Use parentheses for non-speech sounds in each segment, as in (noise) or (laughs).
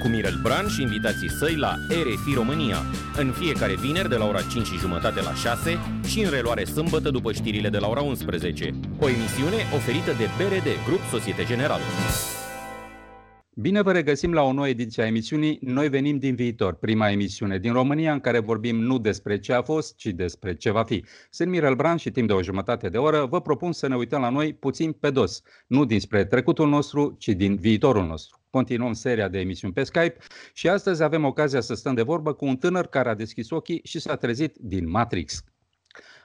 Cu Mirel Bran și invitații săi la RFI România, în fiecare vineri de la ora 5 și jumătate la 6 și în reluare sâmbătă după știrile de la ora 11. O emisiune oferită de BRD, Grup Societe Generală. Bine vă regăsim la o nouă ediție a emisiunii Noi venim din viitor, prima emisiune din România în care vorbim nu despre ce a fost, ci despre ce va fi. Sunt Mirel Bran și timp de o jumătate de oră vă propun să ne uităm la noi puțin pe dos, nu dinspre trecutul nostru, ci din viitorul nostru. Continuăm seria de emisiuni pe Skype și astăzi avem ocazia să stăm de vorbă cu un tânăr care a deschis ochii și s-a trezit din Matrix.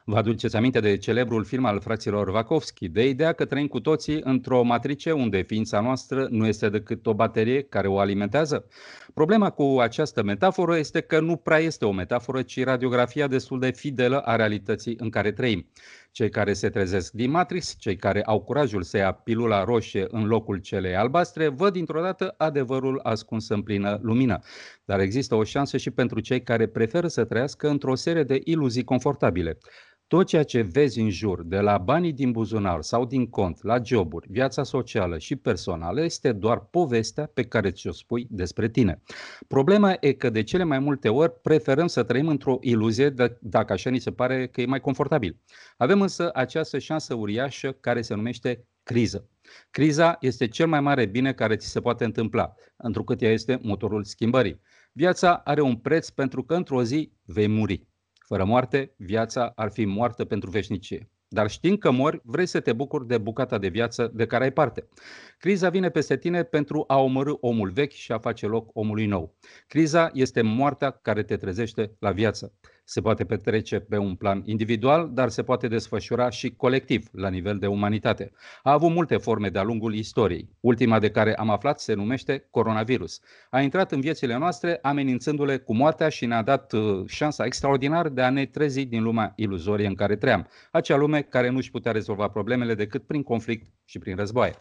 Vă aduceți aminte de celebrul film al fraților Vakovski, de ideea că trăim cu toții într-o matrice unde ființa noastră nu este decât o baterie care o alimentează? Problema cu această metaforă este că nu prea este o metaforă, ci radiografia destul de fidelă a realității în care trăim. Cei care se trezesc din Matrix, cei care au curajul să ia pilula roșie în locul celei albastre, văd dintr-o dată adevărul ascuns în plină lumină. Dar există o șansă și pentru cei care preferă să trăiască într-o serie de iluzii confortabile. Tot ceea ce vezi în jur, de la banii din buzunar sau din cont, la joburi, viața socială și personală, este doar povestea pe care ți-o spui despre tine. Problema e că de cele mai multe ori preferăm să trăim într-o iluzie dacă așa ni se pare că e mai confortabil. Avem însă această șansă uriașă care se numește criză. Criza este cel mai mare bine care ți se poate întâmpla, întrucât ea este motorul schimbării. Viața are un preț pentru că într-o zi vei muri. Fără moarte, viața ar fi moartă pentru veșnicie. Dar știind că mori, vrei să te bucuri de bucata de viață de care ai parte. Criza vine peste tine pentru a omorâ omul vechi și a face loc omului nou. Criza este moartea care te trezește la viață se poate petrece pe un plan individual, dar se poate desfășura și colectiv, la nivel de umanitate. A avut multe forme de-a lungul istoriei. Ultima de care am aflat se numește coronavirus. A intrat în viețile noastre amenințându-le cu moartea și ne-a dat uh, șansa extraordinară de a ne trezi din lumea iluzorie în care trăiam. Acea lume care nu își putea rezolva problemele decât prin conflict și prin războaie.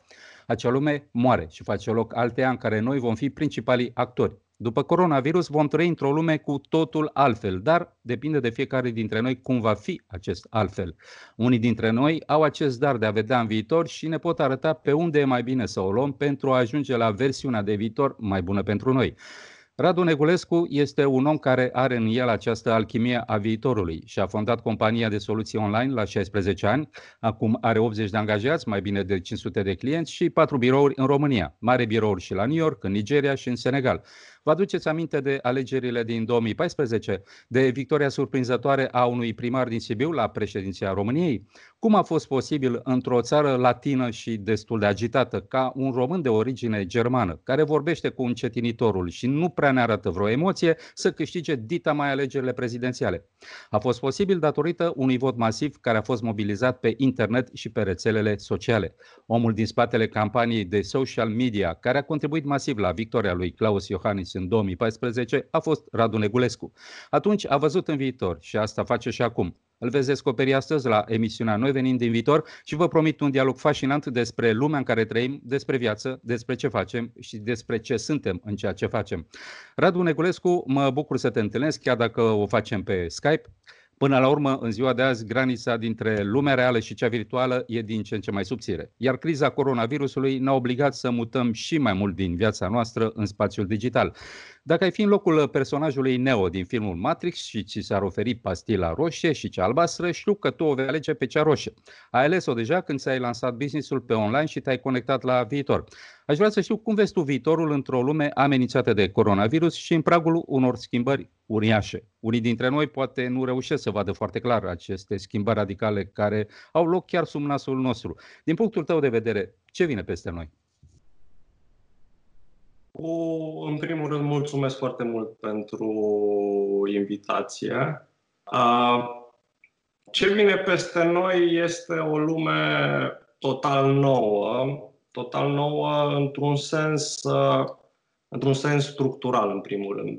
Acea lume moare și face loc alteia în care noi vom fi principalii actori. După coronavirus vom trăi într-o lume cu totul altfel, dar depinde de fiecare dintre noi cum va fi acest altfel. Unii dintre noi au acest dar de a vedea în viitor și ne pot arăta pe unde e mai bine să o luăm pentru a ajunge la versiunea de viitor mai bună pentru noi. Radu Negulescu este un om care are în el această alchimie a viitorului și a fondat compania de soluții online la 16 ani. Acum are 80 de angajați, mai bine de 500 de clienți și 4 birouri în România, mare birouri și la New York, în Nigeria și în Senegal. Vă aduceți aminte de alegerile din 2014, de victoria surprinzătoare a unui primar din Sibiu la președinția României? Cum a fost posibil într-o țară latină și destul de agitată, ca un român de origine germană, care vorbește cu încetinitorul și nu prea ne arată vreo emoție, să câștige dita mai alegerile prezidențiale? A fost posibil datorită unui vot masiv care a fost mobilizat pe internet și pe rețelele sociale. Omul din spatele campaniei de social media, care a contribuit masiv la victoria lui Claus Iohannis în 2014 a fost Radu Negulescu. Atunci a văzut în viitor și asta face și acum. Îl veți descoperi astăzi la emisiunea Noi venim din viitor și vă promit un dialog fascinant despre lumea în care trăim, despre viață, despre ce facem și despre ce suntem în ceea ce facem. Radu Negulescu, mă bucur să te întâlnesc, chiar dacă o facem pe Skype. Până la urmă, în ziua de azi, granița dintre lumea reală și cea virtuală e din ce în ce mai subțire. Iar criza coronavirusului ne-a obligat să mutăm și mai mult din viața noastră în spațiul digital. Dacă ai fi în locul personajului Neo din filmul Matrix și ți s-ar oferi pastila roșie și cea albastră, știu că tu o vei alege pe cea roșie. Ai ales-o deja când ți-ai lansat businessul pe online și te-ai conectat la viitor. Aș vrea să știu cum vezi tu viitorul într-o lume amenințată de coronavirus și în pragul unor schimbări uriașe. Unii dintre noi poate nu reușesc să vadă foarte clar aceste schimbări radicale care au loc chiar sub nasul nostru. Din punctul tău de vedere, ce vine peste noi? Cu, în primul rând, mulțumesc foarte mult pentru invitație. Ce vine peste noi este o lume total nouă, total nouă într-un sens, într-un sens structural, în primul rând.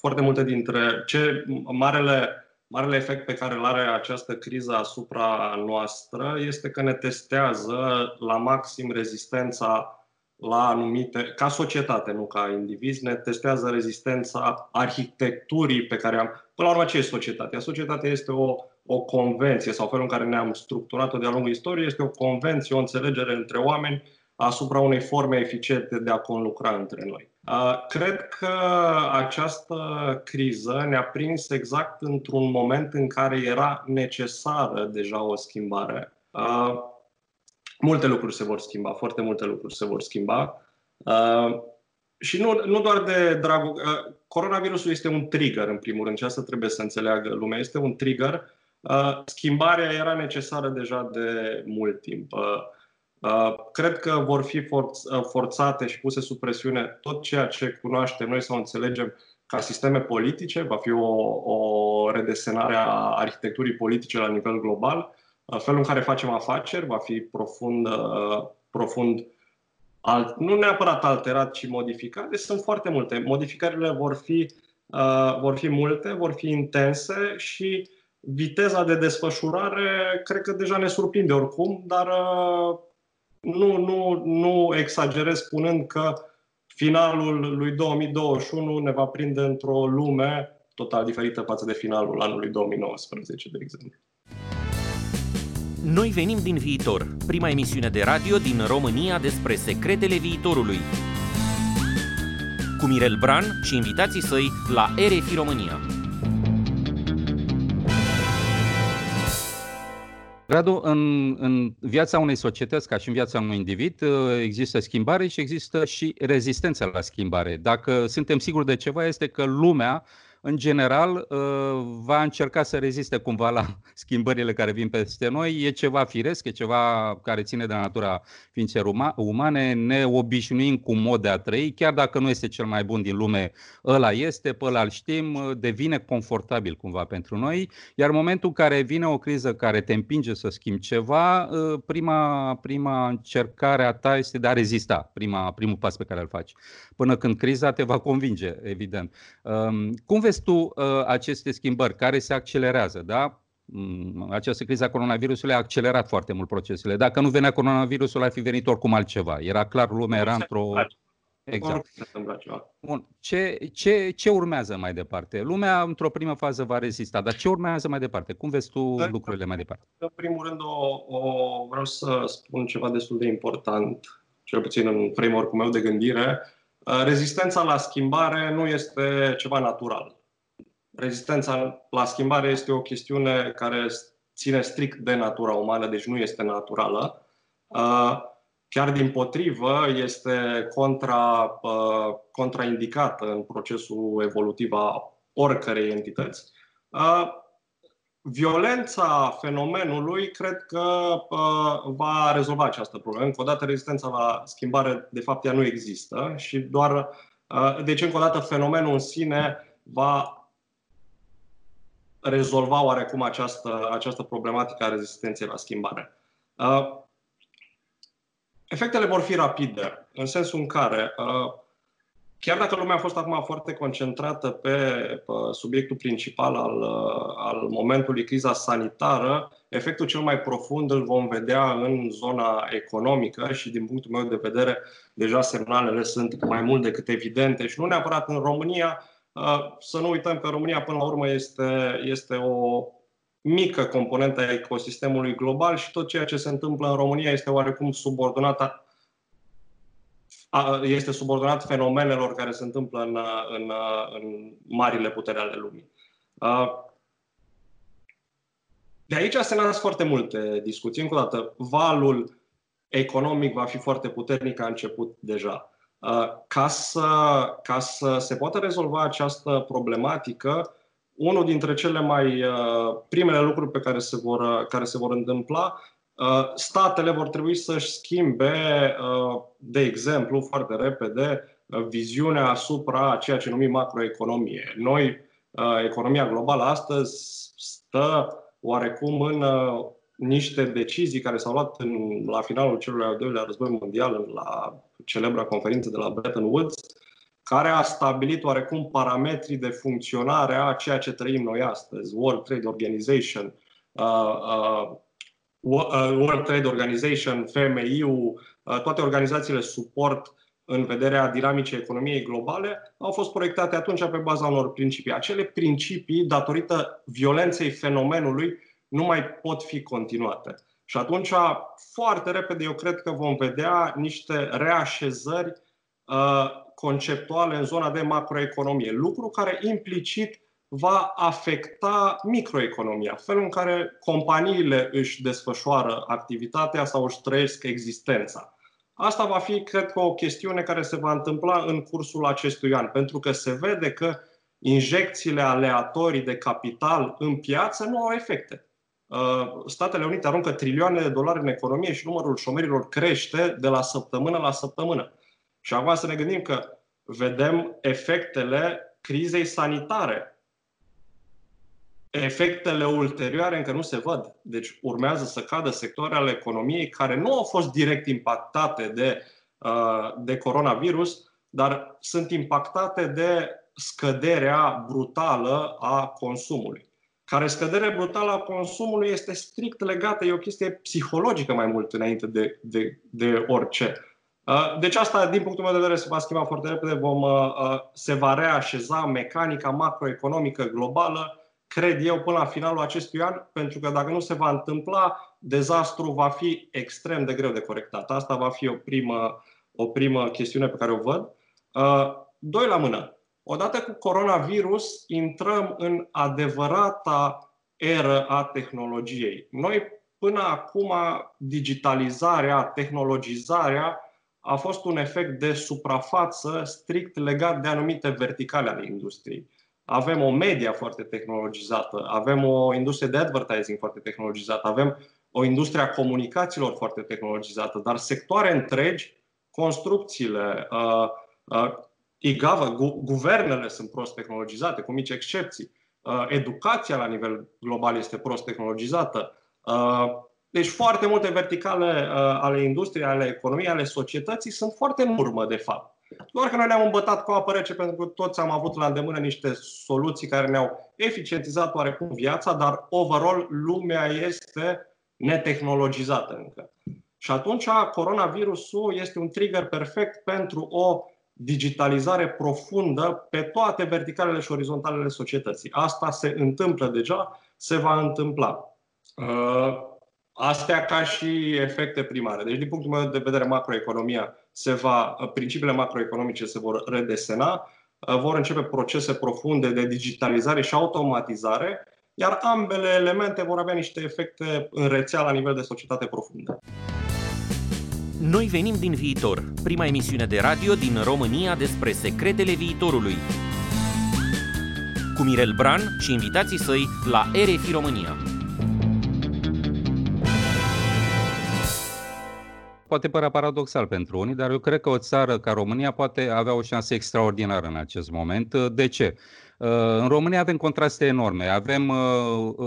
Foarte multe dintre ce marele marele efect pe care îl are această criză asupra noastră este că ne testează la maxim rezistența la anumite, ca societate, nu ca indivizi, ne testează rezistența arhitecturii pe care am. Până la urmă, ce e societatea? Societatea este o, o convenție sau felul în care ne-am structurat-o de-a lungul istoriei, este o convenție, o înțelegere între oameni asupra unei forme eficiente de a conlucra între noi. Cred că această criză ne-a prins exact într-un moment în care era necesară deja o schimbare. Multe lucruri se vor schimba, foarte multe lucruri se vor schimba. Și nu, nu doar de dragul. Coronavirusul este un trigger, în primul rând, și asta trebuie să înțeleagă lumea. Este un trigger. Schimbarea era necesară deja de mult timp. Uh, cred că vor fi uh, forțate și puse sub presiune tot ceea ce cunoaștem noi sau înțelegem ca sisteme politice, va fi o, o redesenare a arhitecturii politice la nivel global. Uh, felul în care facem afaceri va fi profund, profund alt, nu neapărat alterat, ci modificat. Deci sunt foarte multe. Modificările vor fi, vor fi multe, vor fi intense și viteza de desfășurare cred că deja ne surprinde oricum, dar nu, nu, nu exagerez spunând că finalul lui 2021 ne va prinde într-o lume total diferită față de finalul anului 2019, de exemplu. Noi venim din viitor, prima emisiune de radio din România despre secretele viitorului. Cu Mirel Bran și invitații săi la RFI România. Radu, în, în viața unei societăți, ca și în viața unui individ, uh, există schimbare și există și rezistență la schimbare. Dacă suntem siguri de ceva, este că lumea în general, uh, va încerca să reziste cumva la (laughs) schimbările care vin peste noi. E ceva firesc, e ceva care ține de natura ființelor umane. Ne obișnuim cu mod de a trăi, chiar dacă nu este cel mai bun din lume, ăla este, pe ăla îl știm, devine confortabil cumva pentru noi. Iar în momentul în care vine o criză care te împinge să schimbi ceva, uh, prima, prima încercare a ta este de a rezista, prima, primul pas pe care îl faci. Până când criza te va convinge, evident. Um, cum vezi vezi tu uh, aceste schimbări care se accelerează, da? Mm, această criză a coronavirusului a accelerat foarte mult procesele. Dacă nu venea coronavirusul, ar fi venit oricum altceva. Era clar, lumea era într-o... Exact. Bun. Ce, ce, ce urmează mai departe? Lumea, într-o primă fază, va rezista, dar ce urmează mai departe? Cum vezi tu lucrurile mai departe? În primul rând, o, o, vreau să spun ceva destul de important, cel puțin în framework-ul meu de gândire. Uh, rezistența la schimbare nu este ceva natural rezistența la schimbare este o chestiune care ține strict de natura umană, deci nu este naturală. Uh, chiar din potrivă, este contra, uh, contraindicată în procesul evolutiv a oricărei entități. Uh, violența fenomenului cred că va rezolva această problemă. Încă o dată, rezistența la schimbare, de fapt, ea nu există și doar. Deci, încă o dată, fenomenul în sine va rezolva oarecum această, această problematică a rezistenței la schimbare. Uh, efectele vor fi rapide, în sensul în care, uh, chiar dacă lumea a fost acum foarte concentrată pe, pe subiectul principal al, uh, al momentului, criza sanitară, efectul cel mai profund îl vom vedea în zona economică și, din punctul meu de vedere, deja semnalele sunt mai mult decât evidente și nu neapărat în România, Uh, să nu uităm că România, până la urmă, este, este o mică componentă a ecosistemului global și tot ceea ce se întâmplă în România este oarecum subordonat este subordonat fenomenelor care se întâmplă în, în, în marile puteri ale lumii. Uh, de aici se nasc foarte multe discuții. Încă o dată, valul economic va fi foarte puternic, a început deja. Uh, ca să, ca să se poată rezolva această problematică, unul dintre cele mai uh, primele lucruri pe care se vor, care se vor întâmpla, uh, statele vor trebui să-și schimbe, de exemplu, foarte repede, viziunea asupra ceea ce numim macroeconomie. Noi, economia globală astăzi stă oarecum în niște decizii care s-au luat în, la finalul celui al doilea război mondial, la celebra conferință de la Bretton Woods, care a stabilit oarecum parametrii de funcționare a ceea ce trăim noi astăzi, World Trade Organization, uh, uh, uh World Trade Organization, FMI-ul, uh, toate organizațiile suport în vederea dinamicii economiei globale au fost proiectate atunci pe baza unor principii. Acele principii, datorită violenței fenomenului, nu mai pot fi continuate. Și atunci, foarte repede, eu cred că vom vedea niște reașezări uh, conceptuale în zona de macroeconomie, lucru care implicit va afecta microeconomia, felul în care companiile își desfășoară activitatea sau își trăiesc existența. Asta va fi, cred că, o chestiune care se va întâmpla în cursul acestui an, pentru că se vede că injecțiile aleatorii de capital în piață nu au efecte. Uh, Statele Unite aruncă trilioane de dolari în economie și numărul șomerilor crește de la săptămână la săptămână. Și acum să ne gândim că vedem efectele crizei sanitare efectele ulterioare încă nu se văd. Deci urmează să cadă sectoare ale economiei care nu au fost direct impactate de, uh, de coronavirus, dar sunt impactate de scăderea brutală a consumului. Care scădere brutală a consumului este strict legată, e o chestie psihologică mai mult înainte de, de, de orice. Uh, deci asta, din punctul meu de vedere, se va schimba foarte repede. Vom, uh, se va reașeza mecanica macroeconomică globală cred eu, până la finalul acestui an, pentru că dacă nu se va întâmpla, dezastru va fi extrem de greu de corectat. Asta va fi o primă, o primă chestiune pe care o văd. Uh, doi la mână. Odată cu coronavirus, intrăm în adevărata eră a tehnologiei. Noi, până acum, digitalizarea, tehnologizarea a fost un efect de suprafață strict legat de anumite verticale ale industriei avem o media foarte tehnologizată, avem o industrie de advertising foarte tehnologizată, avem o industrie a comunicațiilor foarte tehnologizată, dar sectoare întregi, construcțiile, uh, uh, IGAVA, gu- guvernele sunt prost tehnologizate, cu mici excepții. Uh, educația la nivel global este prost tehnologizată. Uh, deci foarte multe verticale uh, ale industriei, ale economiei, ale societății sunt foarte în urmă, de fapt. Doar că noi ne-am îmbătat cu apă rece pentru că toți am avut la îndemână niște soluții care ne-au eficientizat oarecum viața, dar overall lumea este netehnologizată încă. Și atunci coronavirusul este un trigger perfect pentru o digitalizare profundă pe toate verticalele și orizontalele societății. Asta se întâmplă deja, se va întâmpla. Uh, astea ca și efecte primare. Deci, din punctul meu de vedere, macroeconomia se va, principiile macroeconomice se vor redesena, vor începe procese profunde de digitalizare și automatizare, iar ambele elemente vor avea niște efecte în rețea la nivel de societate profundă. Noi venim din viitor, prima emisiune de radio din România despre secretele viitorului. Cu Mirel Bran și invitații săi la RFI România. poate părea paradoxal pentru unii, dar eu cred că o țară ca România poate avea o șansă extraordinară în acest moment. De ce? Uh, în România avem contraste enorme. Avem uh, uh,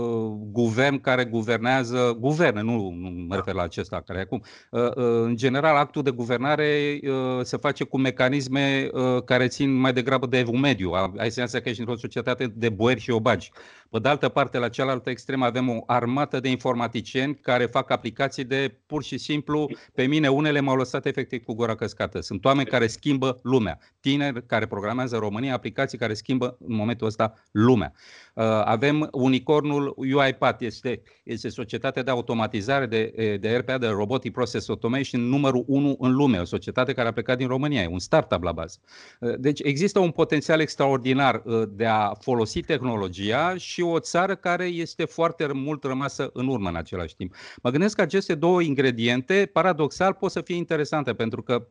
guvern care guvernează, guverne, nu, nu mă refer la acesta care acum. Uh, uh, în general, actul de guvernare uh, se face cu mecanisme uh, care țin mai degrabă de evul mediu. Ai senzația că ești într-o societate de boieri și obagi. Pe de altă parte, la cealaltă extremă avem o armată de informaticieni care fac aplicații de pur și simplu, pe mine unele m-au lăsat efectiv cu gura căscată. Sunt oameni care schimbă lumea, tineri care programează în România aplicații care schimbă în momentul ăsta lumea. Uh, avem unicornul UiPath, este, este societatea de automatizare de, de RPA, de Robotic Process Automation, numărul 1 în lume, o societate care a plecat din România, e un startup la bază. Uh, deci există un potențial extraordinar uh, de a folosi tehnologia și o țară care este foarte mult rămasă în urmă în același timp. Mă gândesc că aceste două ingrediente, paradoxal, pot să fie interesante, pentru că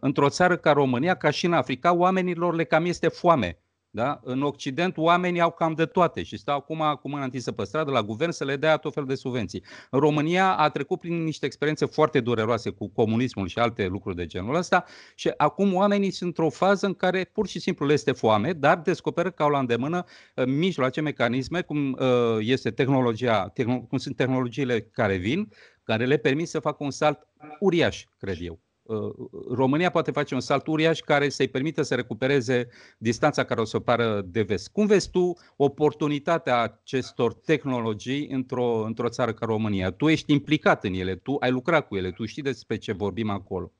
într-o țară ca România, ca și în Africa, oamenilor le cam este foame da? În Occident oamenii au cam de toate și stau acum cu mâna întinsă pe stradă la guvern să le dea tot fel de subvenții. În România a trecut prin niște experiențe foarte dureroase cu comunismul și alte lucruri de genul ăsta și acum oamenii sunt într-o fază în care pur și simplu le este foame, dar descoperă că au la îndemână uh, mijloace, mecanisme, cum uh, este tehnologia, cum sunt tehnologiile care vin, care le permit să facă un salt uriaș, cred eu. România poate face un salt uriaș care să-i permită să recupereze distanța care o să pară de vest. Cum vezi tu oportunitatea acestor tehnologii într-o, într-o țară ca România? Tu ești implicat în ele, tu ai lucrat cu ele, tu știi despre ce vorbim acolo.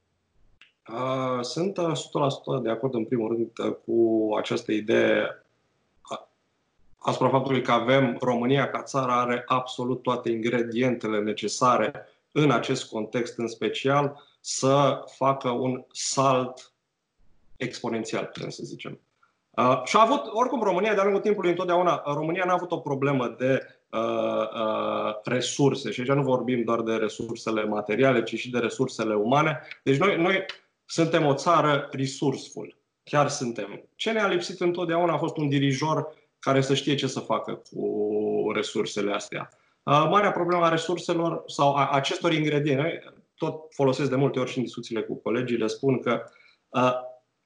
Sunt 100% de acord în primul rând cu această idee asupra faptului că avem România ca țară are absolut toate ingredientele necesare în acest context în special să facă un salt exponențial, putem să zicem. Uh, și a avut, oricum, România de-a lungul timpului, întotdeauna, România n-a avut o problemă de uh, uh, resurse. Și aici nu vorbim doar de resursele materiale, ci și de resursele umane. Deci noi, noi suntem o țară resourceful. Chiar suntem. Ce ne-a lipsit întotdeauna a fost un dirijor care să știe ce să facă cu resursele astea. Marea problemă a resurselor sau a acestor ingrediente, tot folosesc de multe ori și în discuțiile cu colegii, le spun că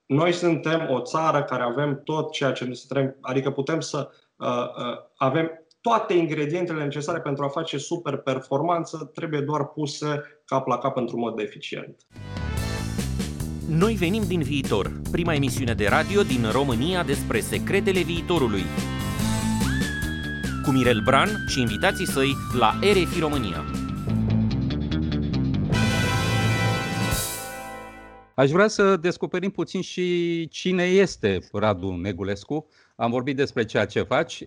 noi suntem o țară care avem tot ceea ce ne trebuie, adică putem să avem toate ingredientele necesare pentru a face super performanță, trebuie doar puse cap la cap într-un mod eficient. Noi venim din viitor, prima emisiune de radio din România despre secretele viitorului. Cu Mirel Bran și invitații săi la RFI România. Aș vrea să descoperim puțin și cine este Radu Negulescu. Am vorbit despre ceea ce faci.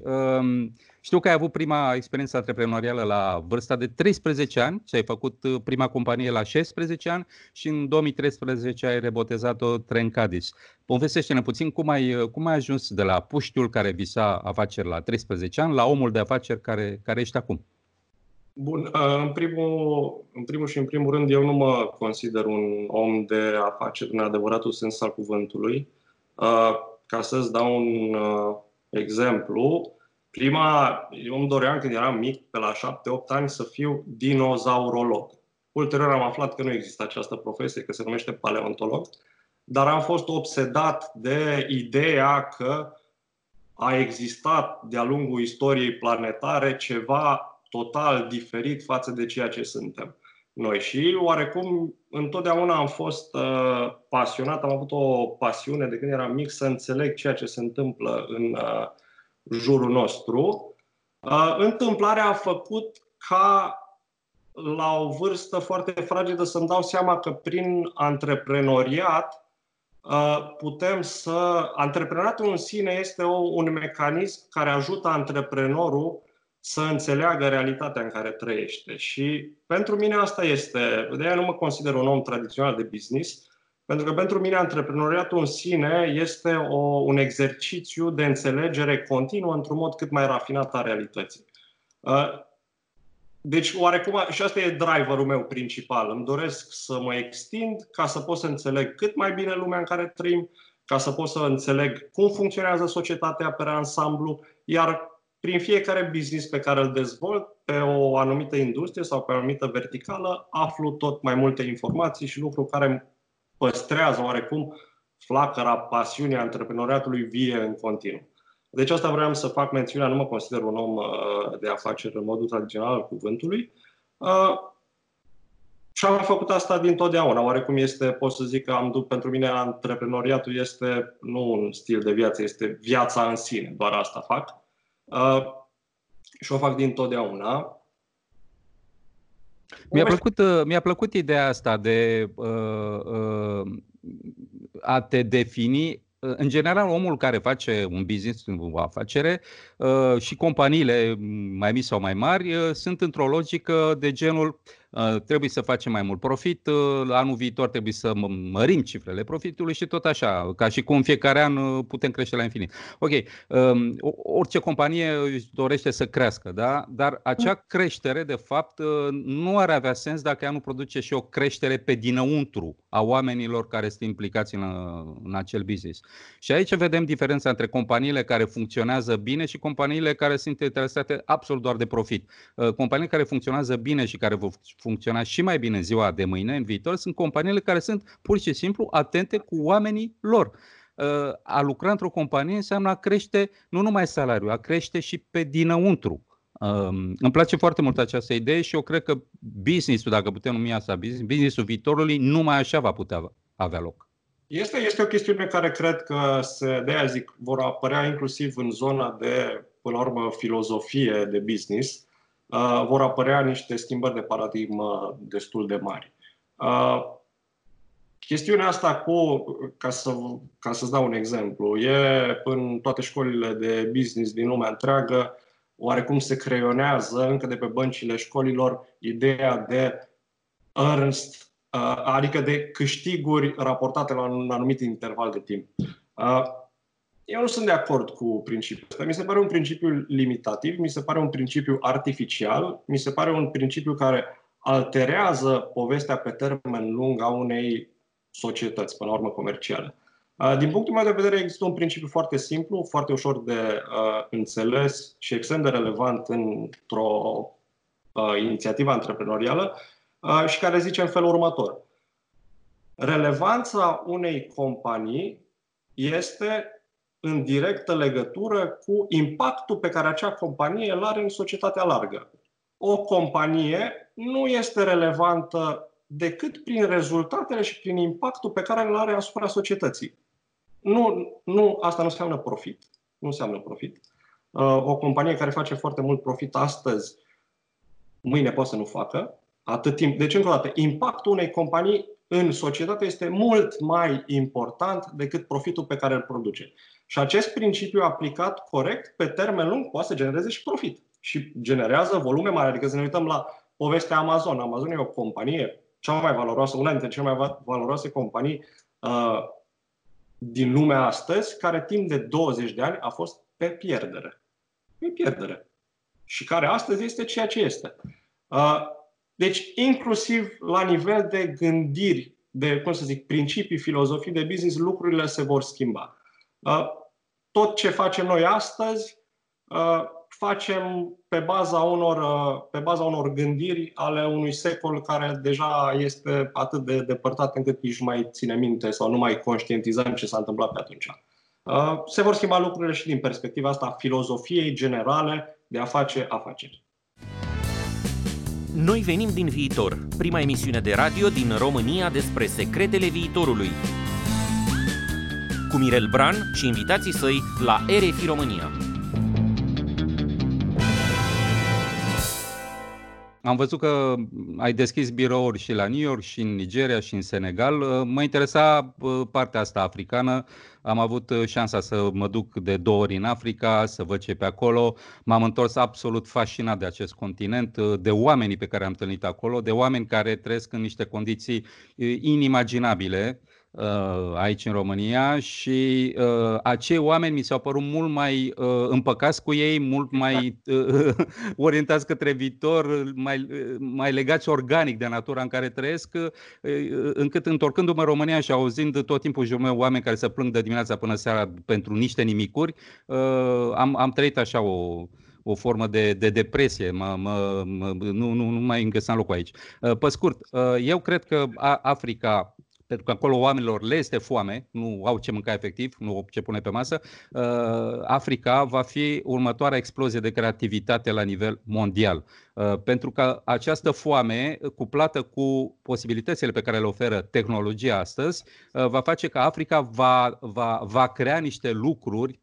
Știu că ai avut prima experiență antreprenorială la vârsta de 13 ani și ai făcut uh, prima companie la 16 ani și în 2013 ai rebotezat-o Trencadis. Povestește-ne puțin cum ai, uh, cum ai ajuns de la puștiul care visa afaceri la 13 ani la omul de afaceri care, care ești acum. Bun, uh, în primul, în primul și în primul rând, eu nu mă consider un om de afaceri în adevăratul sens al cuvântului. Ca să-ți dau un exemplu, Prima, eu îmi doream când eram mic, pe la 7-8 ani, să fiu dinozaurolog. Ulterior am aflat că nu există această profesie, că se numește paleontolog, dar am fost obsedat de ideea că a existat de-a lungul istoriei planetare ceva total diferit față de ceea ce suntem noi. Și oarecum întotdeauna am fost uh, pasionat, am avut o pasiune de când eram mic să înțeleg ceea ce se întâmplă în uh, jurul nostru. Uh, întâmplarea a făcut ca la o vârstă foarte fragedă să-mi dau seama că prin antreprenoriat uh, putem să... Antreprenoriatul în sine este o, un mecanism care ajută antreprenorul să înțeleagă realitatea în care trăiește. Și pentru mine asta este, de aia nu mă consider un om tradițional de business, pentru că pentru mine antreprenoriatul în sine este o, un exercițiu de înțelegere continuă într-un mod cât mai rafinat a realității. Uh, deci, oarecum, și asta e driverul meu principal. Îmi doresc să mă extind ca să pot să înțeleg cât mai bine lumea în care trăim, ca să pot să înțeleg cum funcționează societatea pe ansamblu, iar prin fiecare business pe care îl dezvolt, pe o anumită industrie sau pe o anumită verticală, aflu tot mai multe informații și lucruri care păstrează oarecum flacăra pasiunii antreprenoriatului vie în continuu. Deci asta vreau să fac mențiunea, nu mă consider un om uh, de afaceri în modul tradițional al cuvântului. Uh, și am făcut asta din totdeauna. Oarecum este, pot să zic că am pentru mine antreprenoriatul este nu un stil de viață, este viața în sine. Doar asta fac. Uh, și o fac din totdeauna. Mi-a plăcut, uh, mi-a plăcut ideea asta de uh, uh, a te defini uh, în general, omul care face un business, o afacere uh, și companiile mai mici sau mai mari uh, sunt într-o logică de genul Uh, trebuie să facem mai mult profit, uh, anul viitor trebuie să mărim cifrele profitului și tot așa, ca și cum în fiecare an uh, putem crește la infinit. Ok, um, orice companie își dorește să crească, da? dar acea creștere, de fapt, nu ar avea sens dacă ea nu produce și o creștere pe dinăuntru a oamenilor care sunt implicați în, în acel business. Și aici vedem diferența între companiile care funcționează bine și companiile care sunt interesate absolut doar de profit. Companiile care funcționează bine și care funcționa și mai bine în ziua de mâine, în viitor, sunt companiile care sunt pur și simplu atente cu oamenii lor. Uh, a lucra într-o companie înseamnă a crește nu numai salariul, a crește și pe dinăuntru Um, îmi place foarte mult această idee și eu cred că business-ul, dacă putem numi asta business, business-ul viitorului, numai așa va putea avea loc. Este, este o chestiune care cred că se, de aia zic, vor apărea inclusiv în zona de, până la urmă, filozofie de business, uh, vor apărea niște schimbări de paradigmă destul de mari. Uh, chestiunea asta cu, ca, să, ca să-ți dau un exemplu, e în toate școlile de business din lumea întreagă, oarecum se creionează încă de pe băncile școlilor ideea de earned, uh, adică de câștiguri raportate la un anumit interval de timp. Uh, eu nu sunt de acord cu principiul ăsta. Mi se pare un principiu limitativ, mi se pare un principiu artificial, mi se pare un principiu care alterează povestea pe termen lung a unei societăți, până la urmă comerciale. Uh, din punctul meu de vedere, există un principiu foarte simplu, foarte ușor de uh, înțeles și extrem de relevant într-o uh, inițiativă antreprenorială uh, și care zice în felul următor. Relevanța unei companii este în directă legătură cu impactul pe care acea companie îl are în societatea largă. O companie nu este relevantă decât prin rezultatele și prin impactul pe care îl are asupra societății. Nu, nu, asta nu înseamnă profit. Nu înseamnă profit. Uh, o companie care face foarte mult profit astăzi, mâine poate să nu facă. Atât timp. Deci, încă o dată, impactul unei companii în societate este mult mai important decât profitul pe care îl produce. Și acest principiu aplicat corect, pe termen lung, poate să genereze și profit. Și generează volume mari. Adică să ne uităm la povestea Amazon. Amazon e o companie cea mai valoroasă, una dintre cele mai valoroase companii uh, din lumea astăzi, care timp de 20 de ani a fost pe pierdere. Pe pierdere. Și care astăzi este ceea ce este. Uh, deci, inclusiv la nivel de gândiri, de, cum să zic, principii, filozofii de business, lucrurile se vor schimba. Uh, tot ce facem noi astăzi uh, facem pe baza unor, uh, pe baza unor gândiri ale unui secol care deja este atât de depărtat încât nici nu mai ține minte sau nu mai conștientizăm ce s-a întâmplat pe atunci. Uh, se vor schimba lucrurile și din perspectiva asta a filozofiei generale de a face afaceri. Noi venim din viitor, prima emisiune de radio din România despre secretele viitorului. Cu Mirel Bran și invitații săi la RFI România. Am văzut că ai deschis birouri și la New York, și în Nigeria, și în Senegal. Mă interesa partea asta africană. Am avut șansa să mă duc de două ori în Africa, să văd ce pe acolo. M-am întors absolut fascinat de acest continent, de oamenii pe care am întâlnit acolo, de oameni care trăiesc în niște condiții inimaginabile Uh, aici în România și uh, acei oameni mi s-au părut mult mai uh, împăcați cu ei, mult mai uh, (laughs) orientați către viitor, mai, uh, mai legați organic de natura în care trăiesc, uh, încât întorcându-mă în România și auzind tot timpul jurul meu oameni care se plâng de dimineața până seara pentru niște nimicuri, uh, am, am trăit așa o, o formă de, de depresie, mă, mă, mă, nu, nu, nu mai îmi găseam locul aici. Uh, pe scurt, uh, eu cred că Africa pentru că acolo oamenilor le este foame, nu au ce mânca efectiv, nu au ce pune pe masă, uh, Africa va fi următoarea explozie de creativitate la nivel mondial. Uh, pentru că această foame, cuplată cu posibilitățile pe care le oferă tehnologia astăzi, uh, va face că Africa va, va, va crea niște lucruri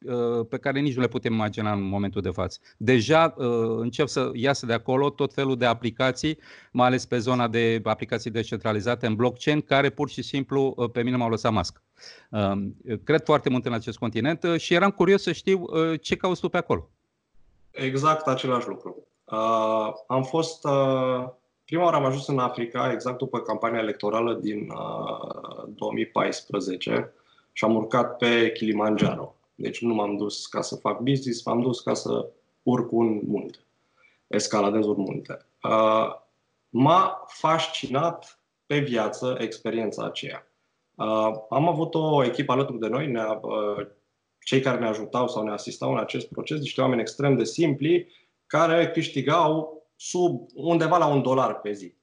pe care nici nu le putem imagina în momentul de față. Deja încep să iasă de acolo tot felul de aplicații, mai ales pe zona de aplicații decentralizate în blockchain, care pur și simplu uh, pe mine m-au lăsat mască. Um, cred foarte mult în acest continent uh, și eram curios să știu uh, ce cauți tu pe acolo. Exact același lucru. Am fost Prima oară am ajuns în Africa exact după campania electorală din 2014 și am urcat pe Kilimanjaro. Deci nu m-am dus ca să fac business, m-am dus ca să urc un munte, escaladez un munte. M-a fascinat pe viață experiența aceea. Uh, am avut o echipă alături de noi, ne uh, cei care ne ajutau sau ne asistau în acest proces, niște oameni extrem de simpli, care câștigau sub undeva la un dolar pe zi.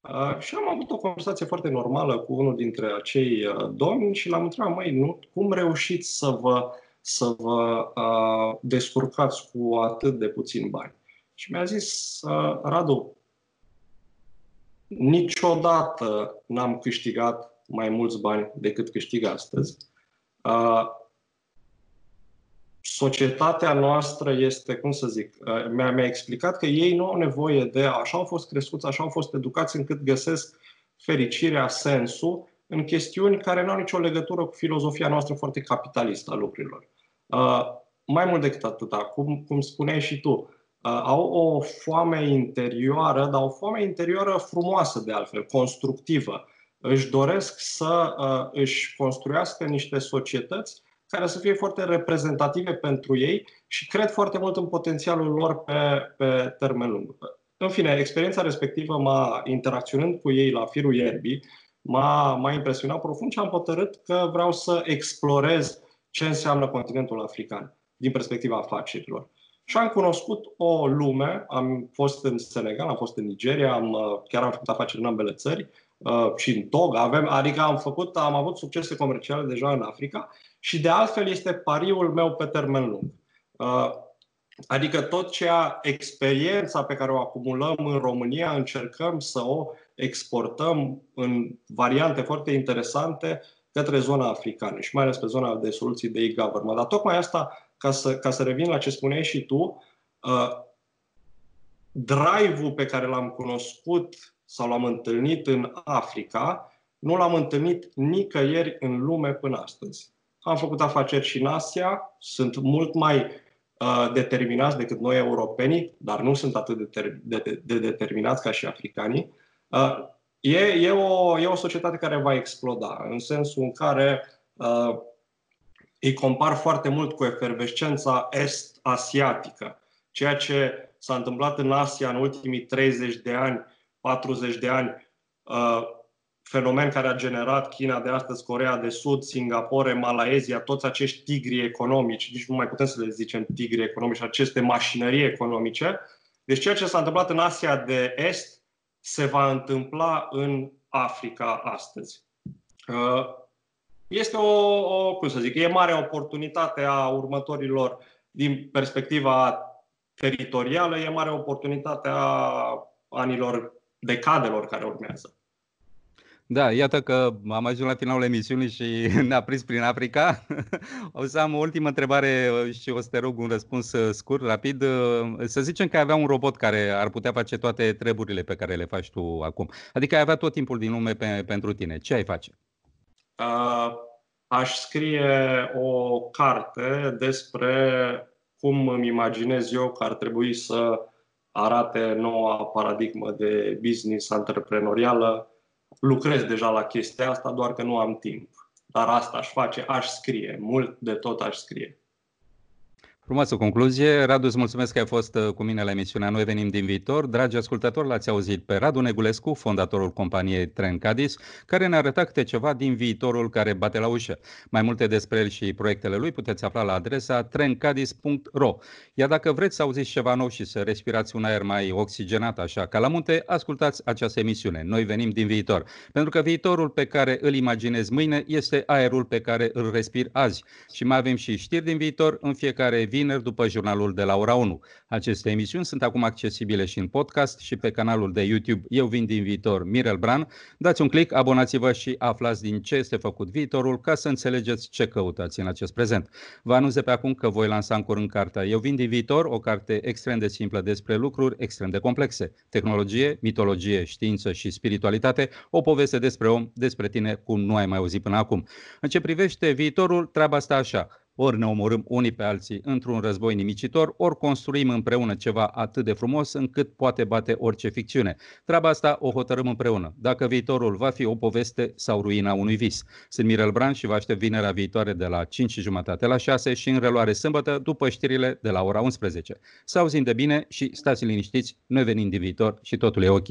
Uh, și am avut o conversație foarte normală cu unul dintre acei uh, domni și l-am întrebat, măi, nu, cum reușiți să vă, să vă uh, descurcați cu atât de puțin bani? și mi-a zis, uh, Radu, niciodată n-am câștigat mai mulți bani decât câștig astăzi. Uh, societatea noastră este, cum să zic, uh, mi-a, mi-a explicat că ei nu au nevoie de, așa au fost crescuți, așa au fost educați încât găsesc fericirea, sensul în chestiuni care nu au nicio legătură cu filozofia noastră foarte capitalistă a lucrurilor. Uh, mai mult decât atât, cum, cum spuneai și tu, uh, au o foame interioară, dar o foame interioară frumoasă de altfel, constructivă. Își doresc să uh, își construiască niște societăți care să fie foarte reprezentative pentru ei și cred foarte mult în potențialul lor pe, pe termen lung. În fine, experiența respectivă m-a interacționând cu ei la firul ierbii, m-a, m-a impresionat profund și am hotărât că vreau să explorez ce înseamnă continentul african din perspectiva afacerilor. Și am cunoscut o lume, am fost în Senegal, am fost în Nigeria, am, uh, chiar am făcut afaceri în ambele țări uh, și în Togo, avem, adică am făcut, am avut succese comerciale deja în Africa și de altfel este pariul meu pe termen lung. Uh, adică tot ceea, experiența pe care o acumulăm în România, încercăm să o exportăm în variante foarte interesante către zona africană și mai ales pe zona de soluții de e-government. Dar tocmai asta, ca să, ca să revin la ce spuneai și tu, uh, drive-ul pe care l-am cunoscut sau l-am întâlnit în Africa, nu l-am întâlnit nicăieri în lume până astăzi. Am făcut afaceri și în Asia, sunt mult mai uh, determinați decât noi europenii, dar nu sunt atât de, ter- de, de, de determinați ca și africanii. Uh, e, e, o, e o societate care va exploda, în sensul în care uh, îi compar foarte mult cu efervescența est-asiatică. Ceea ce s-a întâmplat în Asia în ultimii 30 de ani, 40 de ani, uh, fenomen care a generat China de astăzi, Corea de Sud, Singapore, Malaezia, toți acești tigri economici, nici nu mai putem să le zicem tigri economici, aceste mașinării economice. Deci ceea ce s-a întâmplat în Asia de Est se va întâmpla în Africa astăzi. Uh, este o, o cum să zic, e mare oportunitate a următorilor din perspectiva teritorială, e mare oportunitate a anilor, decadelor care urmează. Da, iată că am ajuns la finalul emisiunii și (laughs) ne-a prins prin Africa. (laughs) O să am o ultimă întrebare și o să te rog un răspuns uh, scurt, rapid. Uh, să zicem că ai avea un robot care ar putea face toate treburile pe care le faci tu acum. Adică ai avea tot timpul din lume pe, pentru tine. Ce ai face? Uh, aș scrie o carte despre cum îmi imaginez eu că ar trebui să arate noua paradigmă de business antreprenorială lucrez deja la chestia asta, doar că nu am timp. Dar asta aș face, aș scrie, mult de tot aș scrie. Frumoasă concluzie. Radu, îți mulțumesc că ai fost uh, cu mine la emisiunea Noi venim din viitor. Dragi ascultători, l-ați auzit pe Radu Negulescu, fondatorul companiei Tren Cadis, care ne arăta câte ceva din viitorul care bate la ușă. Mai multe despre el și proiectele lui puteți afla la adresa trencadis.ro. Iar dacă vreți să auziți ceva nou și să respirați un aer mai oxigenat așa ca la munte, ascultați această emisiune. Noi venim din viitor. Pentru că viitorul pe care îl imaginez mâine este aerul pe care îl respir azi. Și mai avem și știri din viitor în fiecare vineri după jurnalul de la ora 1. Aceste emisiuni sunt acum accesibile și în podcast și pe canalul de YouTube Eu vin din viitor Mirel Bran. Dați un click, abonați-vă și aflați din ce este făcut viitorul ca să înțelegeți ce căutați în acest prezent. Vă anunț de pe acum că voi lansa în curând cartea Eu vin din viitor, o carte extrem de simplă despre lucruri extrem de complexe. Tehnologie, mitologie, știință și spiritualitate, o poveste despre om, despre tine cum nu ai mai auzit până acum. În ce privește viitorul, treaba asta așa ori ne omorâm unii pe alții într-un război nimicitor, ori construim împreună ceva atât de frumos încât poate bate orice ficțiune. Treaba asta o hotărâm împreună, dacă viitorul va fi o poveste sau ruina unui vis. Sunt Mirel Bran și vă aștept vinerea viitoare de la 5 jumătate la 6 și în reluare sâmbătă după știrile de la ora 11. Să auzim de bine și stați liniștiți, noi venim din viitor și totul e ok.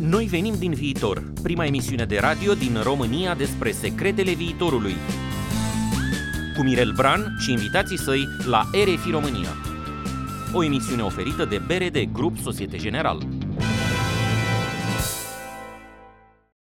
Noi venim din viitor, prima emisiune de radio din România despre secretele viitorului cu Mirel Bran și invitații săi la RFI România. O emisiune oferită de BRD Grup Societe General.